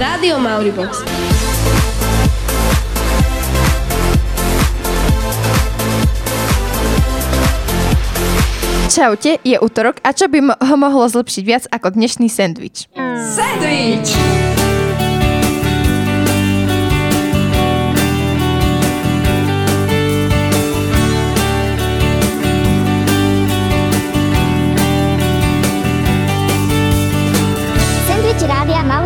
Rádio Mauribox. Čaute, je útorok a čo by ho mohlo zlepšiť viac ako dnešný sendvič? Sandwich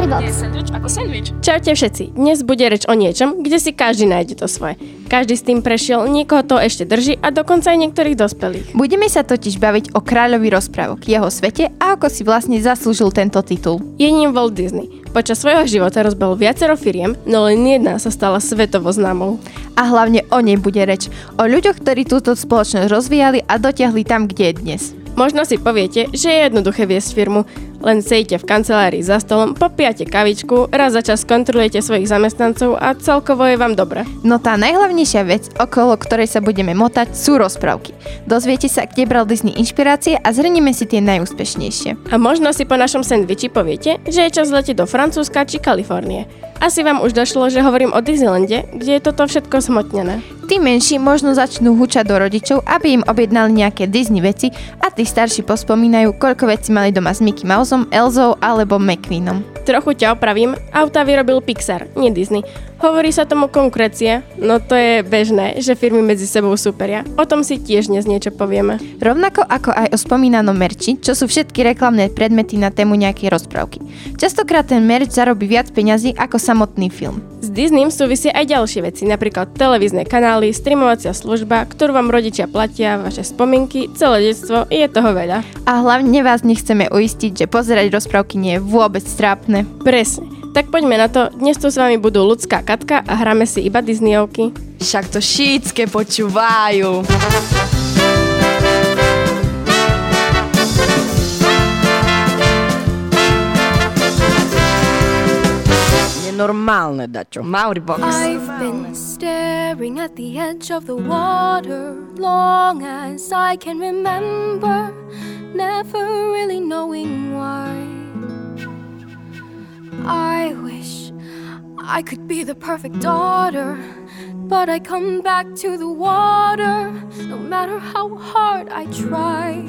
Sandwich ako sandwich. Čaute všetci, dnes bude reč o niečom, kde si každý nájde to svoje. Každý s tým prešiel, niekoho to ešte drží a dokonca aj niektorých dospelých. Budeme sa totiž baviť o kráľovi rozprávok, jeho svete a ako si vlastne zaslúžil tento titul. Je ním Walt Disney. Počas svojho života rozbehol viacero firiem, no len jedna sa stala svetovo známou. A hlavne o nej bude reč. O ľuďoch, ktorí túto spoločnosť rozvíjali a dotiahli tam, kde je dnes. Možno si poviete, že je jednoduché viesť firmu, len sejte v kancelárii za stolom, popijate kavičku, raz za čas kontrolujete svojich zamestnancov a celkovo je vám dobre. No tá najhlavnejšia vec, okolo ktorej sa budeme motať, sú rozprávky. Dozviete sa, kde bral Disney inšpirácie a zhrnieme si tie najúspešnejšie. A možno si po našom sendviči poviete, že je čas letieť do Francúzska či Kalifornie. Asi vám už došlo, že hovorím o Disneylande, kde je toto všetko smotnené. Tí menší možno začnú hučať do rodičov, aby im objednali nejaké Disney veci a tí starší pospomínajú, koľko vecí mali doma s Mickey Mouseom, Elzou alebo McQueenom. Trochu ťa opravím, auta vyrobil Pixar, nie Disney. Hovorí sa tomu konkurencia, no to je bežné, že firmy medzi sebou superia. O tom si tiež dnes niečo povieme. Rovnako ako aj o spomínanom merči, čo sú všetky reklamné predmety na tému nejakej rozprávky. Častokrát ten merč zarobí viac peňazí ako samotný film. S Disneym súvisí aj ďalšie veci, napríklad televízne kanály, streamovacia služba, ktorú vám rodičia platia, vaše spomienky, celé detstvo, je toho veľa. A hlavne vás nechceme uistiť, že pozerať rozprávky nie je vôbec trápne. Presne. Tak poďme na to, dnes tu s vami budú ľudská Katka a hráme si iba Disneyovky. Však to šítske počúvajú. Nenormálne, dačo. Mauribox. I've been staring at the edge of the water long as I can remember, never really knowing why. I wish I could be the perfect daughter, but I come back to the water no matter how hard I try.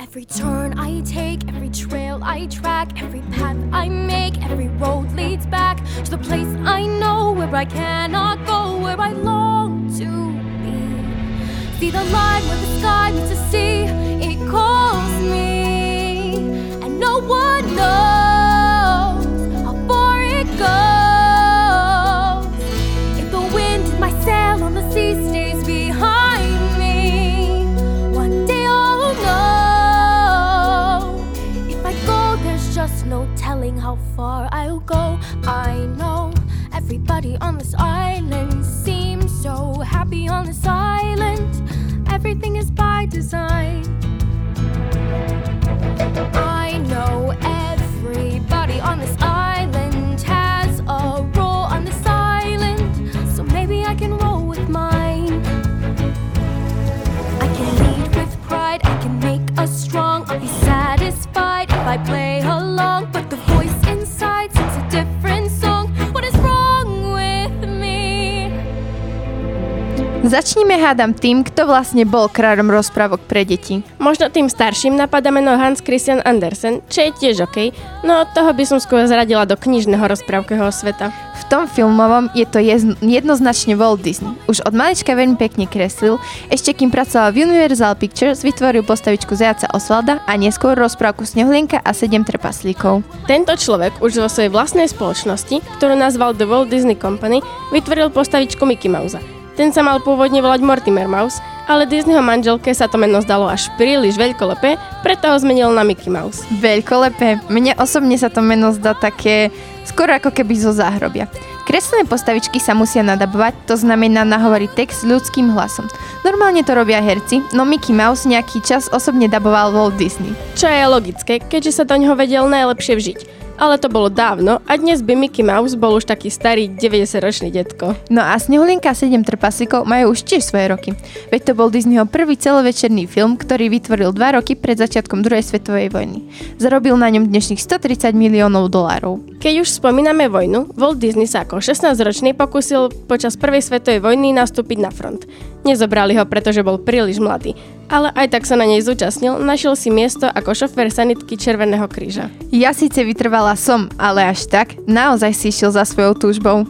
Every turn I take, every trail I track, every path I make, every road leads back to the place I know where I cannot go, where I long to design. Začníme hádam tým, kto vlastne bol kráľom rozprávok pre deti. Možno tým starším napadá meno Hans Christian Andersen, čo je tiež OK, no toho by som skôr zradila do knižného rozprávkeho sveta. V tom filmovom je to jednoznačne Walt Disney. Už od malička veľmi pekne kreslil, ešte kým pracoval v Universal Pictures, vytvoril postavičku zajaca Osvalda a neskôr rozprávku Snehulienka a sedem trpaslíkov. Tento človek už vo svojej vlastnej spoločnosti, ktorú nazval The Walt Disney Company, vytvoril postavičku Mickey Mouse. Ten sa mal pôvodne volať Mortimer Mouse, ale Disneyho manželke sa to meno zdalo až príliš veľkolepé, preto ho zmenil na Mickey Mouse. Veľkolepé. Mne osobne sa to meno zdá také skoro ako keby zo záhrobia. Kreslené postavičky sa musia nadabovať, to znamená nahovoriť text ľudským hlasom. Normálne to robia herci, no Mickey Mouse nejaký čas osobne daboval Walt Disney. Čo je logické, keďže sa do ňoho vedel najlepšie vžiť. Ale to bolo dávno a dnes by Mickey Mouse bol už taký starý 90-ročný detko. No a Snehulinka a 7 trpaslíkov majú už tiež svoje roky. Veď to bol Disneyho prvý celovečerný film, ktorý vytvoril dva roky pred začiatkom druhej svetovej vojny. Zarobil na ňom dnešných 130 miliónov dolárov. Keď už spomíname vojnu, Walt Disney sa ako 16-ročný pokúsil počas prvej svetovej vojny nastúpiť na front. Nezobrali ho, pretože bol príliš mladý, ale aj tak sa na nej zúčastnil, našiel si miesto ako šofér sanitky Červeného kríža. Ja síce vytrvala som, ale až tak, naozaj si išiel za svojou túžbou.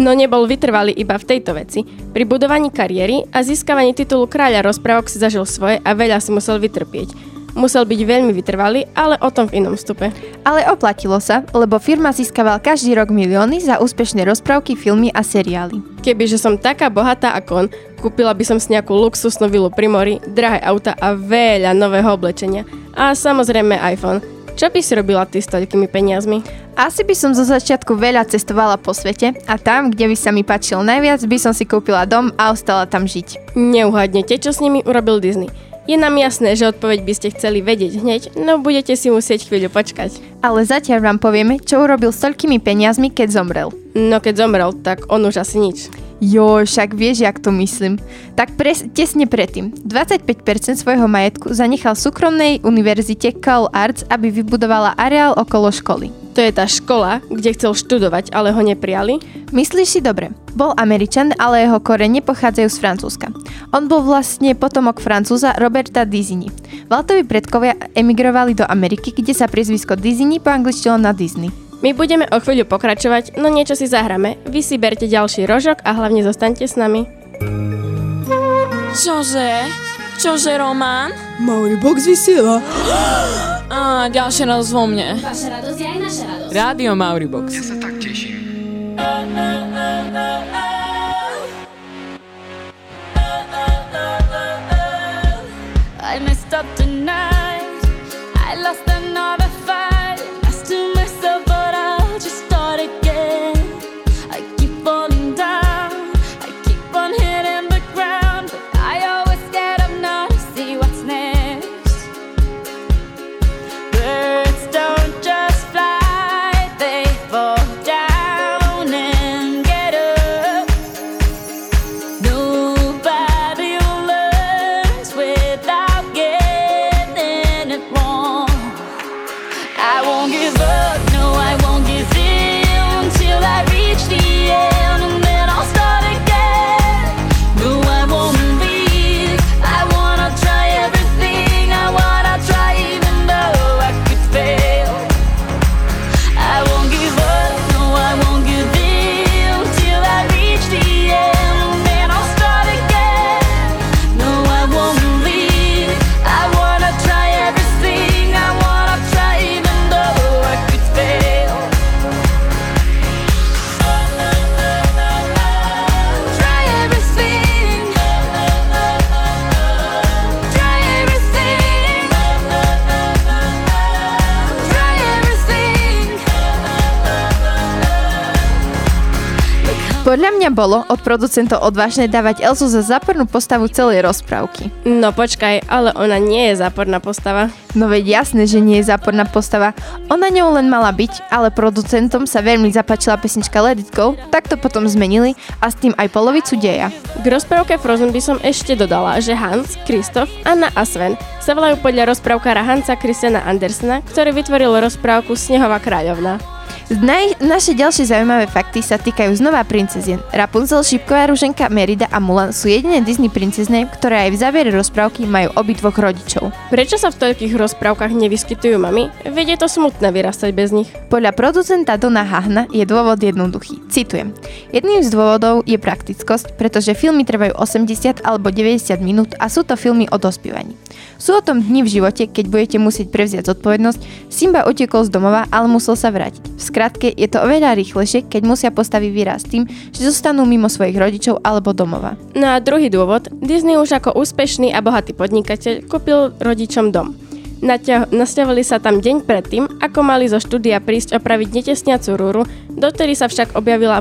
No nebol vytrvalý iba v tejto veci. Pri budovaní kariéry a získavaní titulu kráľa rozprávok si zažil svoje a veľa si musel vytrpieť. Musel byť veľmi vytrvalý, ale o tom v inom stupe. Ale oplatilo sa, lebo firma získavala každý rok milióny za úspešné rozprávky, filmy a seriály. Kebyže som taká bohatá ako on, kúpila by som si nejakú luxusnú vilu pri mori, drahé auta a veľa nového oblečenia. A samozrejme iPhone. Čo by si robila ty s toľkými peniazmi? Asi by som zo začiatku veľa cestovala po svete a tam, kde by sa mi páčil najviac, by som si kúpila dom a ostala tam žiť. Neuhadnete, čo s nimi urobil Disney. Je nám jasné, že odpoveď by ste chceli vedieť hneď, no budete si musieť chvíľu počkať. Ale zatiaľ vám povieme, čo urobil s toľkými peniazmi, keď zomrel. No keď zomrel, tak on už asi nič. Jo, však vieš, jak to myslím. Tak pres, tesne predtým. 25% svojho majetku zanechal súkromnej univerzite Cal Arts, aby vybudovala areál okolo školy. To je tá škola, kde chcel študovať, ale ho neprijali. Myslíš si dobre. Bol Američan, ale jeho korene pochádzajú z Francúzska. On bol vlastne potomok Francúza Roberta Disney. Valtovi predkovia emigrovali do Ameriky, kde sa priezvisko Disney po angličtilo na Disney. My budeme o chvíľu pokračovať, no niečo si zahráme. Vy si berte ďalší rožok a hlavne zostaňte s nami. Čože? Čože, Román? Mauribox vysiela. Á, ďalšia radosť vo mne. Vaša radosť je aj naša radosť. Rádio Mauribox. I messed up tonight. I lost Podľa mňa bolo od producentov odvážne dávať Elzu za zápornú postavu celej rozprávky. No počkaj, ale ona nie je záporná postava. No veď jasné, že nie je záporná postava. Ona ňou len mala byť, ale producentom sa veľmi zapáčila pesnička Let It Go, tak to potom zmenili a s tým aj polovicu deja. K rozprávke Frozen by som ešte dodala, že Hans, Kristof, Anna a Sven sa volajú podľa rozprávkara Hansa Christiana Andersena, ktorý vytvoril rozprávku Snehová kráľovna. Naj, naše ďalšie zaujímavé fakty sa týkajú znova princezien. Rapunzel, Šipková ruženka, Merida a Mulan sú jediné Disney princezne, ktoré aj v závere rozprávky majú obidvoch rodičov. Prečo sa v toľkých rozprávkach nevyskytujú mami? Veď je to smutné vyrastať bez nich. Podľa producenta Dona Hahna je dôvod jednoduchý. Citujem. Jedným z dôvodov je praktickosť, pretože filmy trvajú 80 alebo 90 minút a sú to filmy o dospievaní. Sú o tom dni v živote, keď budete musieť prevziať zodpovednosť. Simba utekol z domova, ale musel sa vrátiť. V skratke, je to oveľa rýchlejšie, keď musia postaviť výraz tým, že zostanú mimo svojich rodičov alebo domova. No a druhý dôvod, Disney už ako úspešný a bohatý podnikateľ kúpil rodičom dom. Naťa- nasťahovali sa tam deň predtým, ako mali zo štúdia prísť opraviť netesniacu rúru, do ktorej sa však objavila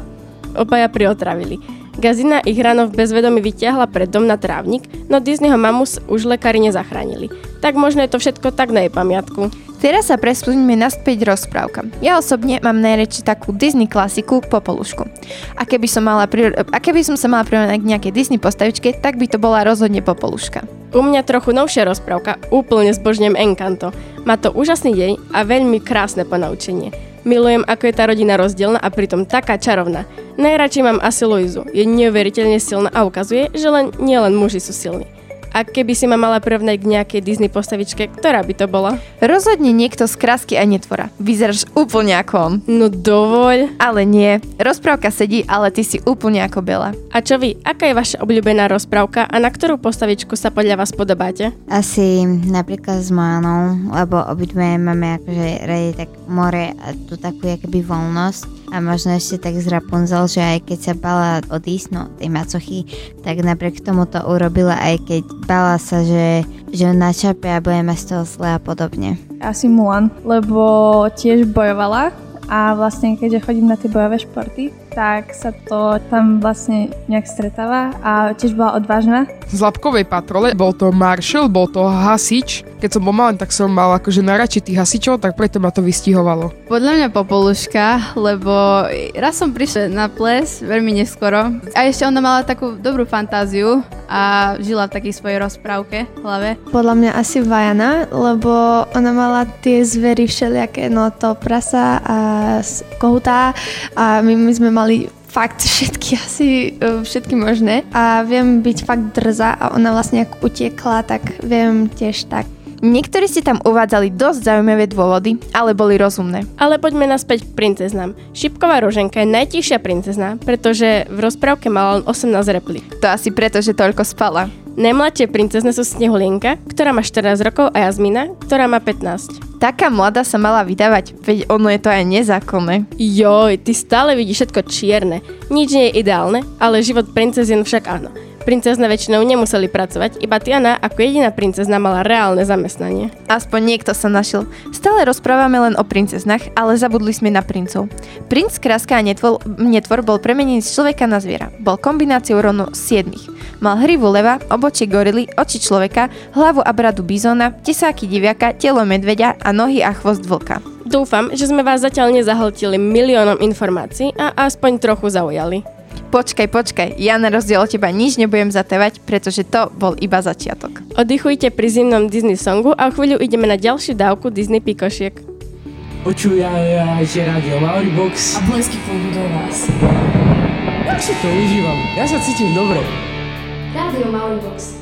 obaja priotravili. Gazina ich ráno v bezvedomí vyťahla pred dom na trávnik, no Disneyho mamus už lekári nezachránili. Tak možno je to všetko tak na jej pamiatku. Teraz sa presuňme naspäť rozprávka. Ja osobne mám najradšej takú Disney klasiku Popolušku. A keby som, mala pri... a keby som sa mala prirovnať k nejakej Disney postavičke, tak by to bola rozhodne Popoluška. U mňa trochu novšia rozprávka, úplne zbožňujem Encanto. Má to úžasný dej a veľmi krásne ponaučenie. Milujem, ako je tá rodina rozdielna a pritom taká čarovná. Najradšej mám asi Luizu. Je neuveriteľne silná a ukazuje, že len nielen muži sú silní. A keby si ma mala prirovnať k nejakej Disney postavičke, ktorá by to bola? Rozhodne niekto z krásky a netvora. Vyzeráš úplne ako on. No dovoľ. Ale nie, rozprávka sedí, ale ty si úplne ako Bela. A čo vy, aká je vaša obľúbená rozprávka a na ktorú postavičku sa podľa vás podobáte? Asi napríklad s Moanou, lebo obidve máme akože radi tak more a tú takú akoby voľnosť. A možno ešte tak z Rapunzel, že aj keď sa bala odísť, no tej macochy, tak napriek tomu to urobila aj keď bala sa, že, že načape a bude z toho zle a podobne. Asi Mulan, lebo tiež bojovala a vlastne keďže chodím na tie bojové športy, tak sa to tam vlastne nejak stretáva a tiež bola odvážna. Z Lapkovej patrole bol to Marshall, bol to hasič. Keď som bol malý, tak som mal akože najradšej tých hasičov, tak preto ma to vystihovalo. Podľa mňa Popoluška, lebo raz som prišla na ples veľmi neskoro a ešte ona mala takú dobrú fantáziu a žila v takej svojej rozprávke v hlave. Podľa mňa asi Vajana, lebo ona mala tie zvery všelijaké, no to prasa a kohutá a my, my sme mali fakt všetky asi e, všetky možné a viem byť fakt drza a ona vlastne ak utiekla, tak viem tiež tak. Niektorí si tam uvádzali dosť zaujímavé dôvody, ale boli rozumné. Ale poďme naspäť k princeznám. Šipková roženka je najtišia princezná, pretože v rozprávke mala len 18 replik. To asi preto, že toľko spala. Najmladšie princezne sú Snehulienka, ktorá má 14 rokov a Jazmina, ktorá má 15. Taká mladá sa mala vydávať, veď ono je to aj nezákonné. Joj, ty stále vidíš všetko čierne. Nič nie je ideálne, ale život princezien však áno. Princezne väčšinou nemuseli pracovať, iba Tiana ako jediná princezna mala reálne zamestnanie. Aspoň niekto sa našiel. Stále rozprávame len o princeznách, ale zabudli sme na princov. Princ Kráska a netvor, netvor bol premenený z človeka na zviera. Bol kombináciou rovno siedmých. Mal hrivu leva, obočie gorily, oči človeka, hlavu a bradu bizóna, tesáky diviaka, telo medveďa a nohy a chvost vlka. Dúfam, že sme vás zatiaľ nezahltili miliónom informácií a aspoň trochu zaujali. Počkaj, počkaj, ja na rozdiel od teba nič nebudem zatevať, pretože to bol iba začiatok. Oddychujte pri zimnom Disney songu a o chvíľu ideme na ďalšiu dávku Disney pikošiek. Počúvajte rádio Mauribox. A blesky pôjdu do vás. Ja si to užívam. Ja sa cítim dobre. Radio Mauribox.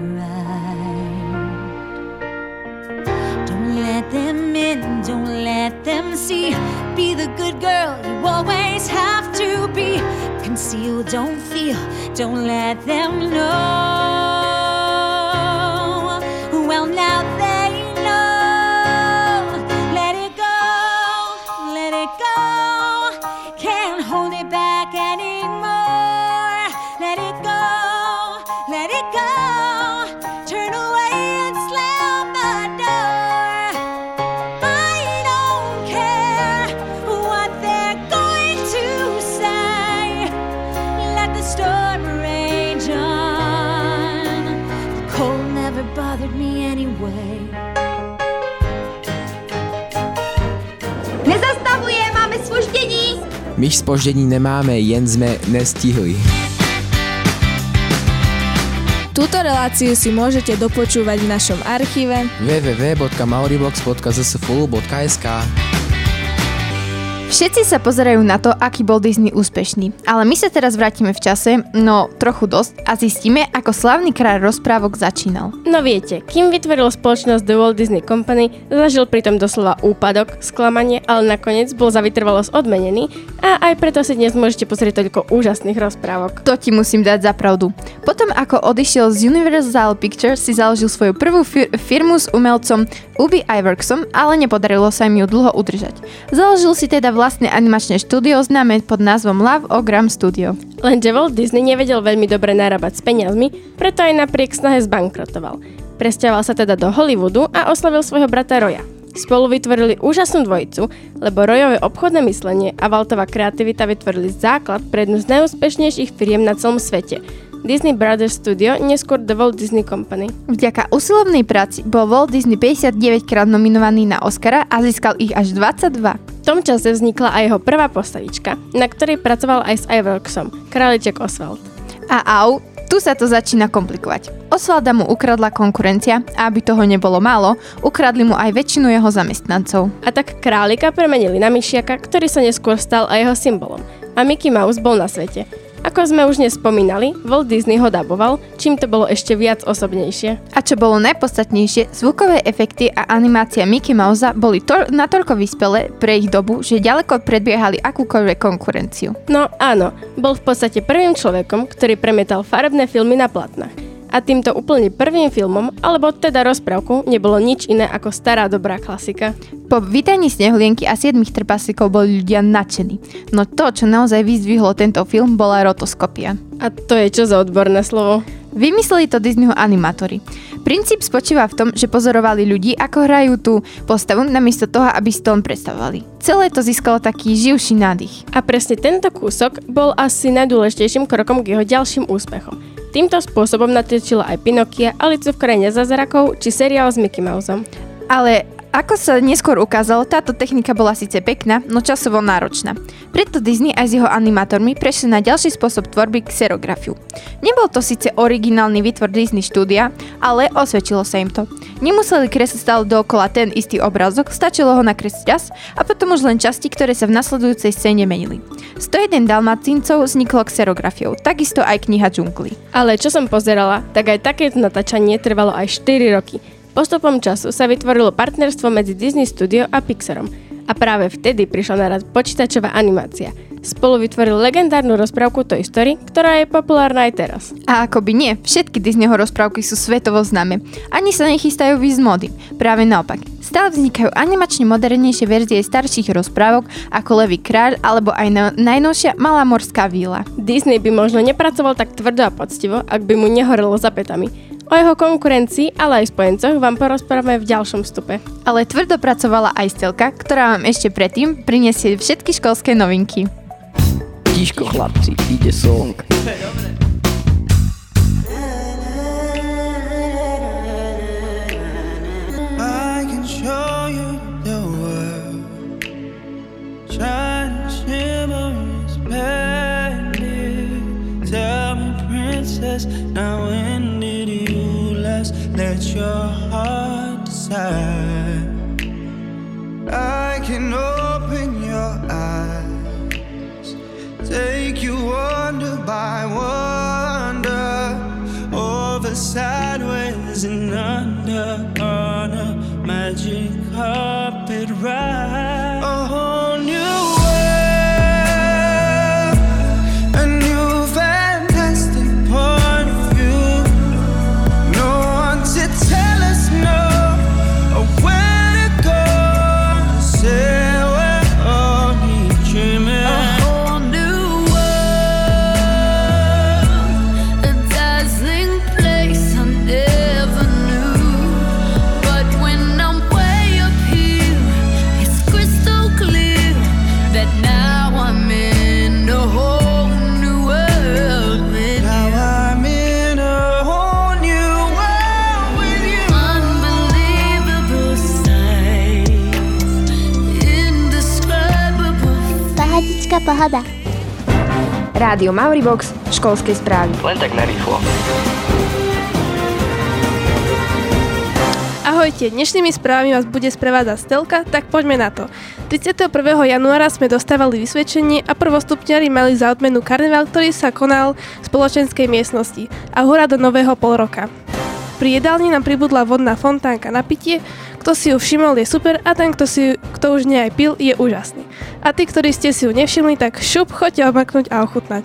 See. Be the good girl you always have to be. Conceal, don't feel, don't let them know. Well, now they know. Let it go, let it go. Can't hold it back anymore. Let it go, let it go. My spoždení nemáme, jen sme nestihli. Túto reláciu si môžete dopočúvať v našom archíve www.mauribox.zsfulu.sk Všetci sa pozerajú na to, aký bol Disney úspešný, ale my sa teraz vrátime v čase, no trochu dosť, a zistíme, ako slavný kráľ rozprávok začínal. No viete, kým vytvoril spoločnosť The Walt Disney Company, zažil pritom doslova úpadok, sklamanie, ale nakoniec bol za vytrvalosť odmenený a aj preto si dnes môžete pozrieť toľko úžasných rozprávok. To ti musím dať za pravdu. Potom ako odišiel z Universal Pictures, si založil svoju prvú fir- firmu s umelcom Ubi Iwerksom, ale nepodarilo sa im ju dlho udržať. Založil si teda vlastné animačné štúdio známe pod názvom Love Ogram Studio. Lenže Walt Disney nevedel veľmi dobre narábať s peniazmi, preto aj napriek snahe zbankrotoval. Presťahoval sa teda do Hollywoodu a oslavil svojho brata Roya. Spolu vytvorili úžasnú dvojicu, lebo Royové obchodné myslenie a Waltová kreativita vytvorili základ pre jednu z najúspešnejších firiem na celom svete. Disney Brothers Studio, neskôr The Walt Disney Company. Vďaka usilovnej práci bol Walt Disney 59 krát nominovaný na Oscara a získal ich až 22. V tom čase vznikla aj jeho prvá postavička, na ktorej pracoval aj s Iwerksom, králiček Oswald. A au, tu sa to začína komplikovať. Osvalda mu ukradla konkurencia a aby toho nebolo málo, ukradli mu aj väčšinu jeho zamestnancov. A tak králika premenili na myšiaka, ktorý sa neskôr stal aj jeho symbolom. A Mickey Mouse bol na svete. Ako sme už nespomínali, Walt Disney ho daboval, čím to bolo ešte viac osobnejšie. A čo bolo najpodstatnejšie, zvukové efekty a animácia Mickey Mouse boli to- natoľko vyspelé pre ich dobu, že ďaleko predbiehali akúkoľvek konkurenciu. No áno, bol v podstate prvým človekom, ktorý premietal farebné filmy na platnách. A týmto úplne prvým filmom, alebo teda rozprávku, nebolo nič iné ako stará dobrá klasika. Po vydaní Snehulienky a siedmých trpaslíkov boli ľudia nadšení. No to, čo naozaj vyzdvihlo tento film, bola rotoskopia. A to je čo za odborné slovo? Vymysleli to Disneyho animátori. Princíp spočíva v tom, že pozorovali ľudí, ako hrajú tú postavu, namiesto toho, aby si to len predstavovali. Celé to získalo taký živší nádych. A presne tento kúsok bol asi najdôležitejším krokom k jeho ďalším úspechom. Týmto spôsobom natočila aj Pinokia, Alicu v krajine zázrakov či seriál s Mickey Mouseom. Ale ako sa neskôr ukázalo, táto technika bola síce pekná, no časovo náročná. Preto Disney aj s jeho animátormi prešli na ďalší spôsob tvorby xerografiu. Nebol to síce originálny výtvor Disney štúdia, ale osvedčilo sa im to. Nemuseli kresliť stále dookola ten istý obrázok, stačilo ho nakresliť raz a potom už len časti, ktoré sa v nasledujúcej scéne menili. 101 dalmacíncov vzniklo xerografiou, takisto aj kniha džungly. Ale čo som pozerala, tak aj takéto natáčanie trvalo aj 4 roky. Postupom času sa vytvorilo partnerstvo medzi Disney Studio a Pixarom a práve vtedy prišla na rad počítačová animácia. Spolu vytvorili legendárnu rozprávku Toy Story, ktorá je populárna aj teraz. A ako by nie, všetky Disneyho rozprávky sú svetovo známe. Ani sa nechystajú výsť mody. Práve naopak. Stále vznikajú animačne modernejšie verzie starších rozprávok ako Levý kráľ alebo aj na- najnovšia Malá morská víla. Disney by možno nepracoval tak tvrdo a poctivo, ak by mu nehorelo za petami. O jeho konkurencii, ale aj spojencoch vám porozprávame v ďalšom vstupe. Ale tvrdo pracovala aj Stelka, ktorá vám ešte predtým prinesie všetky školské novinky. Tíško chlapci, ide song. I your heart decide? I can open your eyes, take you wonder by wonder, over sideways and under on a magic carpet ride. Rádio Mauribox, školské správy. Len tak narýchlo. Ahojte, dnešnými správami vás bude sprevádzať Stelka, tak poďme na to. 31. januára sme dostávali vysvedčenie a prvostupňari mali za odmenu karneval, ktorý sa konal v spoločenskej miestnosti a hora do nového pol roka. Pri jedálni nám pribudla vodná fontánka na pitie, kto si ju všimol je super a ten, kto, si, kto už nie aj pil, je úžasný. A tí, ktorí ste si ju nevšimli, tak šup, choďte omaknúť a ochutnať.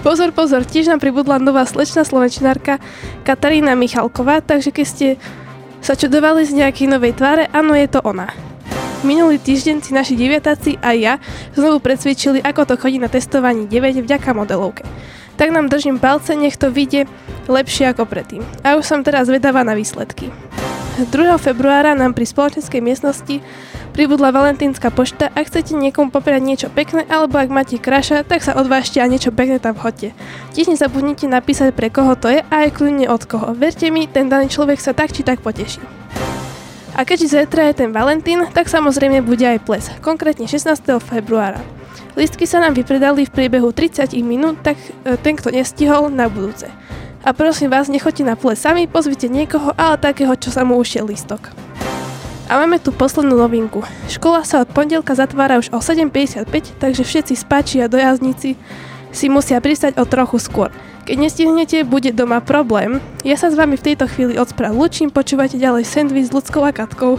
Pozor, pozor, tiež nám pribudla nová slečná slovenčinárka Katarína Michalková, takže keď ste sa čudovali z nejakej novej tváre, áno, je to ona. Minulý týždeň si naši deviatáci a ja znovu predsvičili, ako to chodí na testovaní 9 vďaka modelovke. Tak nám držím palce, nech to vyjde lepšie ako predtým. A už som teraz vedavá na výsledky. 2. februára nám pri spoločenskej miestnosti pribudla valentínska pošta. Ak chcete niekomu popriať niečo pekné, alebo ak máte kraša, tak sa odvážte a niečo pekné tam vhodte. Tiež nezabudnite napísať pre koho to je a aj kľudne od koho. Verte mi, ten daný človek sa tak či tak poteší. A keďže zajtra je ten Valentín, tak samozrejme bude aj ples, konkrétne 16. februára. Listky sa nám vypredali v priebehu 30 minút, tak e, ten, kto nestihol, na budúce. A prosím vás, nechoďte na ples sami, pozvite niekoho, ale takého, čo sa mu ušiel listok. A máme tu poslednú novinku. Škola sa od pondelka zatvára už o 7.55, takže všetci spáči a dojazdníci si musia pristať o trochu skôr. Keď nestihnete, bude doma problém. Ja sa s vami v tejto chvíli od správ lučím, počúvate ďalej sandwich s ľudskou a katkou.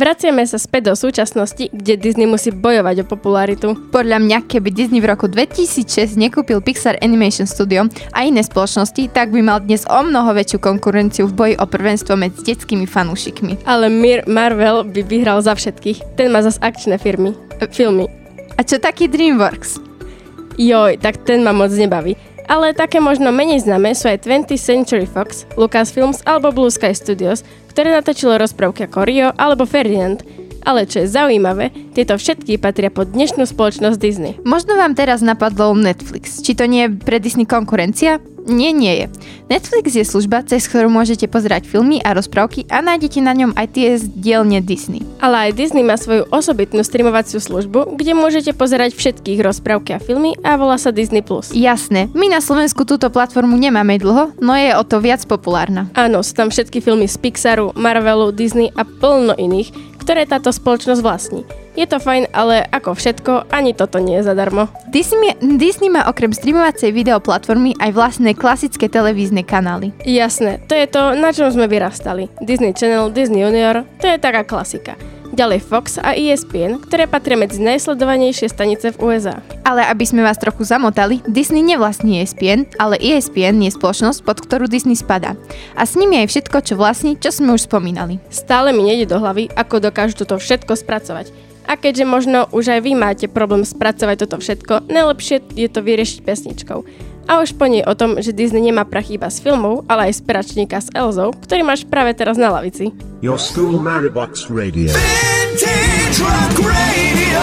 Vraciame sa späť do súčasnosti, kde Disney musí bojovať o popularitu. Podľa mňa, keby Disney v roku 2006 nekúpil Pixar Animation Studio a iné spoločnosti, tak by mal dnes o mnoho väčšiu konkurenciu v boji o prvenstvo medzi detskými fanúšikmi. Ale Mir- Marvel by vyhral za všetkých. Ten má zas akčné firmy, e, filmy. A čo taký DreamWorks? Joj, tak ten ma moc nebaví. Ale také možno menej známe sú aj 20th Century Fox, Lucasfilms alebo Blue Sky Studios, ktoré natočilo rozprávky ako Rio alebo Ferdinand. Ale čo je zaujímavé, tieto všetky patria pod dnešnú spoločnosť Disney. Možno vám teraz napadlo Netflix. Či to nie je pre Disney konkurencia? Nie, nie je. Netflix je služba, cez ktorú môžete pozerať filmy a rozprávky a nájdete na ňom aj tie z dielne Disney. Ale aj Disney má svoju osobitnú streamovaciu službu, kde môžete pozerať všetkých rozprávky a filmy a volá sa Disney+. Jasné, my na Slovensku túto platformu nemáme dlho, no je o to viac populárna. Áno, sú tam všetky filmy z Pixaru, Marvelu, Disney a plno iných, ktoré táto spoločnosť vlastní. Je to fajn, ale ako všetko, ani toto nie je zadarmo. Disney, Disney má okrem streamovacej videoplatformy aj vlastné klasické televízne kanály. Jasné, to je to, na čom sme vyrastali. Disney Channel, Disney Junior, to je taká klasika. Ďalej Fox a ESPN, ktoré patria medzi najsledovanejšie stanice v USA. Ale aby sme vás trochu zamotali, Disney nevlastní ESPN, ale ESPN je spoločnosť, pod ktorú Disney spadá. A s nimi aj všetko, čo vlastní, čo sme už spomínali. Stále mi nejde do hlavy, ako dokážu toto všetko spracovať. A keďže možno už aj vy máte problém spracovať toto všetko, najlepšie je to vyriešiť pesničkou. A už po nej o tom, že Disney nemá prach iba z filmov, ale aj z peračníka s Elzou, ktorý máš práve teraz na lavici. Your school Maribox Radio. Vintage rock radio.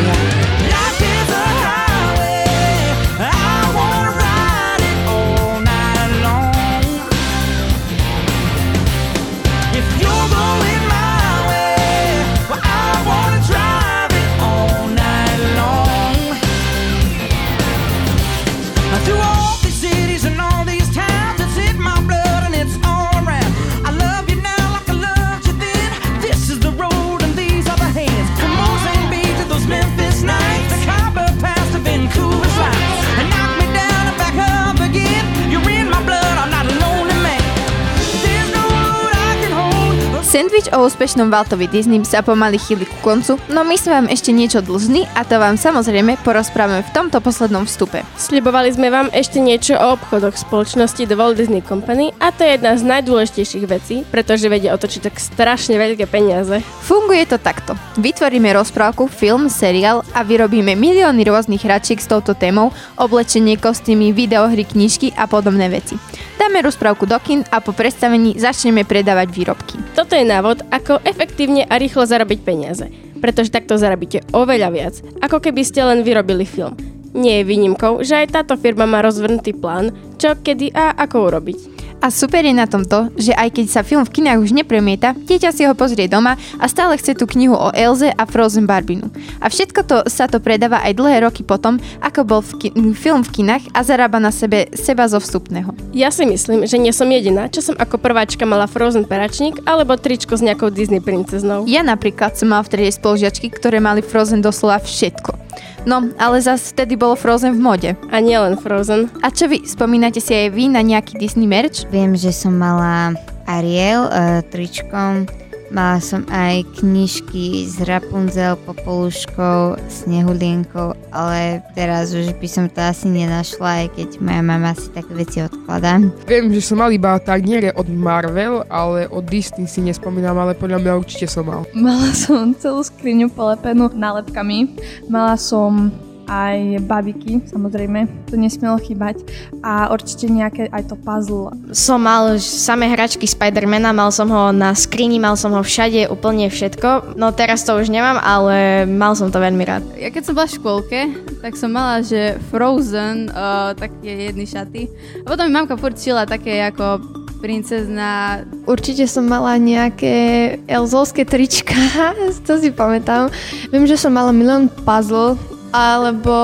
o úspešnom Waltovi Disney sa pomaly chýli ku koncu, no my sme vám ešte niečo dlžní a to vám samozrejme porozprávame v tomto poslednom vstupe. Sľubovali sme vám ešte niečo o obchodoch spoločnosti The Walt Disney Company a to je jedna z najdôležitejších vecí, pretože vedia otočiť tak strašne veľké peniaze. Funguje to takto. Vytvoríme rozprávku, film, seriál a vyrobíme milióny rôznych hračiek s touto témou, oblečenie, kostýmy, videohry, knižky a podobné veci. Dáme rozprávku do kin a po predstavení začneme predávať výrobky. Toto je návod, ako efektívne a rýchlo zarobiť peniaze, pretože takto zarobíte oveľa viac, ako keby ste len vyrobili film. Nie je výnimkou, že aj táto firma má rozvrnutý plán, čo, kedy a ako urobiť. A super je na tom to, že aj keď sa film v kinách už nepremieta, dieťa si ho pozrie doma a stále chce tú knihu o Elze a Frozen Barbinu. A všetko to sa to predáva aj dlhé roky potom, ako bol v ki- film v kinách a zarába na sebe seba zo vstupného. Ja si myslím, že nie som jediná, čo som ako prváčka mala Frozen peračník alebo tričko s nejakou Disney princeznou. Ja napríklad som mal v triede spolužiačky, ktoré mali Frozen doslova všetko. No, ale zase vtedy bolo Frozen v mode. A nielen Frozen. A čo vy, spomínate si aj vy na nejaký Disney merch? Viem, že som mala Ariel uh, tričkom, mala som aj knižky s Rapunzel, Popoluškou, Snehulienkou, ale teraz už by som to asi nenašla, aj keď moja mama si také veci odkladá. Viem, že som mal iba tagniere od Marvel, ale od Disney si nespomínam, ale podľa mňa určite som mal. Mala som celú skriňu polepenú nálepkami. Mala som aj babiky, samozrejme, to nesmielo chýbať. A určite nejaké aj to puzzle. Som mal samé hračky Spidermana, mal som ho na skrini, mal som ho všade, úplne všetko. No teraz to už nemám, ale mal som to veľmi rád. Ja keď som bola v škôlke, tak som mala, že Frozen, uh, také jedny šaty. A potom mi mamka furt šila také ako princezna. Určite som mala nejaké elzovské trička, to si pamätám. Viem, že som mala milión puzzle, alebo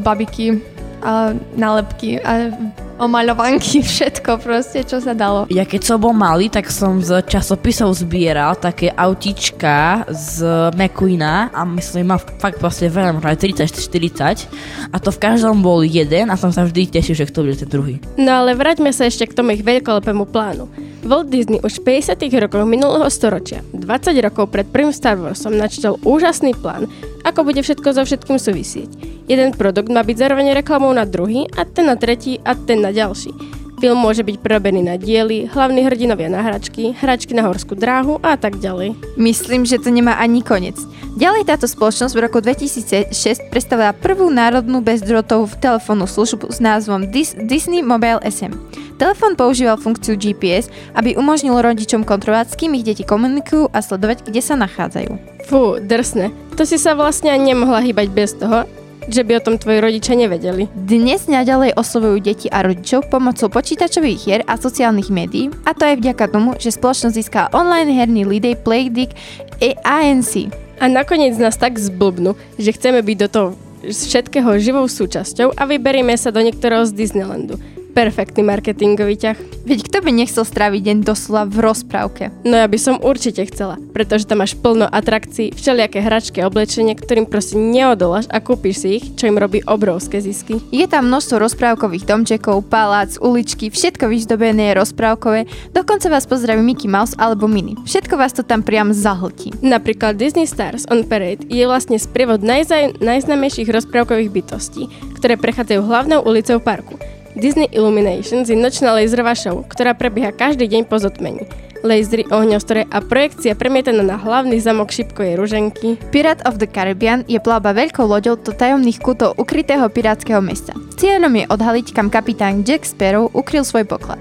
babiky a nálepky a omaľovanky, všetko proste, čo sa dalo. Ja keď som bol malý, tak som z časopisov zbieral také autička z McQueena a myslím, mal fakt proste veľa, možno aj 30-40 a to v každom bol jeden a som sa vždy tešil, že kto bude ten druhý. No ale vráťme sa ešte k tomu ich veľkolepému plánu. Walt Disney už v 50. rokoch minulého storočia, 20 rokov pred prvým Star Warsom, načítal úžasný plán, ako bude všetko so všetkým súvisieť. Jeden produkt má byť zároveň reklamou na druhý a ten na tretí a ten na ďalší. Film môže byť prerobený na diely, hlavní hrdinovia na hračky, hračky na horskú dráhu a tak ďalej. Myslím, že to nemá ani koniec. Ďalej táto spoločnosť v roku 2006 predstavila prvú národnú bezdrotovú telefónnu službu s názvom Dis- Disney Mobile SM. Telefón používal funkciu GPS, aby umožnil rodičom kontrolovať, s kým ich deti komunikujú a sledovať, kde sa nachádzajú. Fú, drsne. To si sa vlastne ani nemohla hýbať bez toho, že by o tom tvoji rodičia nevedeli. Dnes naďalej oslovujú deti a rodičov pomocou počítačových hier a sociálnych médií a to aj vďaka tomu, že spoločnosť získala online herný lídej Playdick e ANC. A nakoniec nás tak zblbnú, že chceme byť do toho z všetkého živou súčasťou a vyberieme sa do niektorého z Disneylandu. Perfektný marketingový ťah. Veď kto by nechcel stráviť deň doslova v rozprávke? No ja by som určite chcela, pretože tam máš plno atrakcií, všelijaké hračky a oblečenie, ktorým proste neodoláš a kúpiš si ich, čo im robí obrovské zisky. Je tam množstvo rozprávkových domčekov, palác, uličky, všetko vyzdobené je rozprávkové, dokonca vás pozdraví Mickey Mouse alebo Minnie. Všetko vás to tam priam zahltí. Napríklad Disney Stars on Parade je vlastne sprievod najzaj, najznámejších rozprávkových bytostí, ktoré prechádzajú hlavnou ulicou parku. Disney Illuminations je nočná laserová show, ktorá prebieha každý deň po zotmení. Lasery, ohňostroje a projekcia premietaná na hlavný zamok šipkovej ruženky. Pirate of the Caribbean je plavba veľkou loďou do tajomných kútov ukrytého pirátskeho mesta. Cieľom je odhaliť, kam kapitán Jack Sparrow ukryl svoj poklad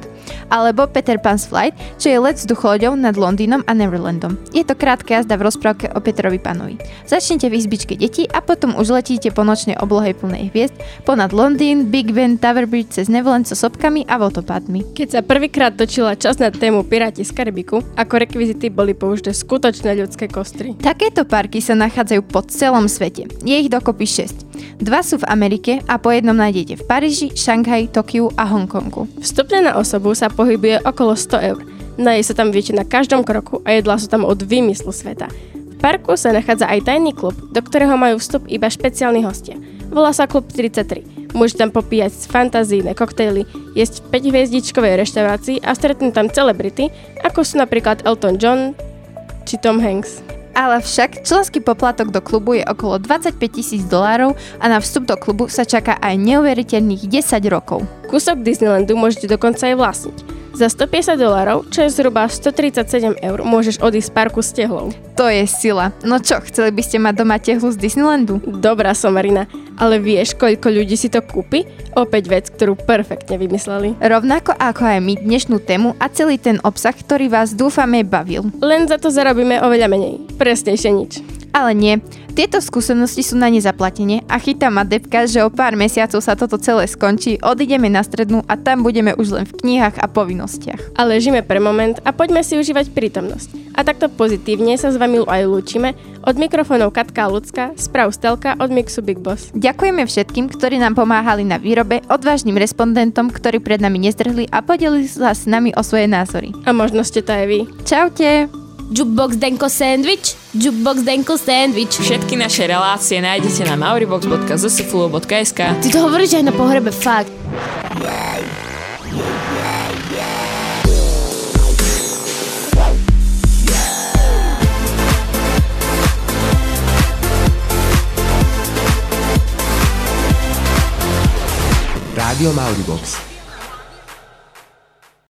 alebo Peter Pan's Flight, čo je let vzducholoďou nad Londýnom a Neverlandom. Je to krátka jazda v rozprávke o Petrovi Panovi. Začnite v izbičke deti a potom už letíte po nočnej oblohe plnej hviezd ponad Londýn, Big Ben, Tower Bridge cez Neverland so sopkami a vodopádmi. Keď sa prvýkrát točila čas na tému Piráti z Karibiku, ako rekvizity boli použité skutočné ľudské kostry. Takéto parky sa nachádzajú po celom svete. Je ich dokopy 6. Dva sú v Amerike a po jednom nájdete v Paríži, Šanghaji, Tokiu a Hongkongu. Vstupné na osobu sa pohybuje okolo 100 eur. Naje sa tam viete na každom kroku a jedlá sú tam od vymyslu sveta. V parku sa nachádza aj tajný klub, do ktorého majú vstup iba špeciálni hostia. Volá sa Klub 33. Môžete tam popíjať fantazíne koktejly, jesť v 5 hviezdičkovej reštaurácii a stretnúť tam celebrity, ako sú napríklad Elton John, či Tom Hanks. Ale však členský poplatok do klubu je okolo 25 tisíc dolárov a na vstup do klubu sa čaká aj neuveriteľných 10 rokov. Kúsok Disneylandu môžete dokonca aj vlastniť. Za 150 dolárov, čo je zhruba 137 eur, môžeš odísť z parku s tehlou. To je sila. No čo, chceli by ste mať doma tehlu z Disneylandu? Dobrá somarina, ale vieš, koľko ľudí si to kúpi? Opäť vec, ktorú perfektne vymysleli. Rovnako ako aj my dnešnú tému a celý ten obsah, ktorý vás dúfame bavil. Len za to zarobíme oveľa menej. Presnejšie nič. Ale nie, tieto skúsenosti sú na nezaplatenie a chytá ma depka, že o pár mesiacov sa toto celé skončí, odídeme na strednú a tam budeme už len v knihách a povinnostiach. Ale žime pre moment a poďme si užívať prítomnosť. A takto pozitívne sa s vami aj lúčime. Od mikrofónov Katka Lucka, sprav Stelka od Mixu Big Boss. Ďakujeme všetkým, ktorí nám pomáhali na výrobe, odvážnym respondentom, ktorí pred nami nezdrhli a podelili sa s nami o svoje názory. A možno ste to aj vy. Čaute! Jukebox Denko Sandwich, Jukebox Denko Sandwich. Všetky naše relácie nájdete na mauribox.zsflu.sk Ty to hovoríš aj na pohrebe, fakt. Rádio Mauribox.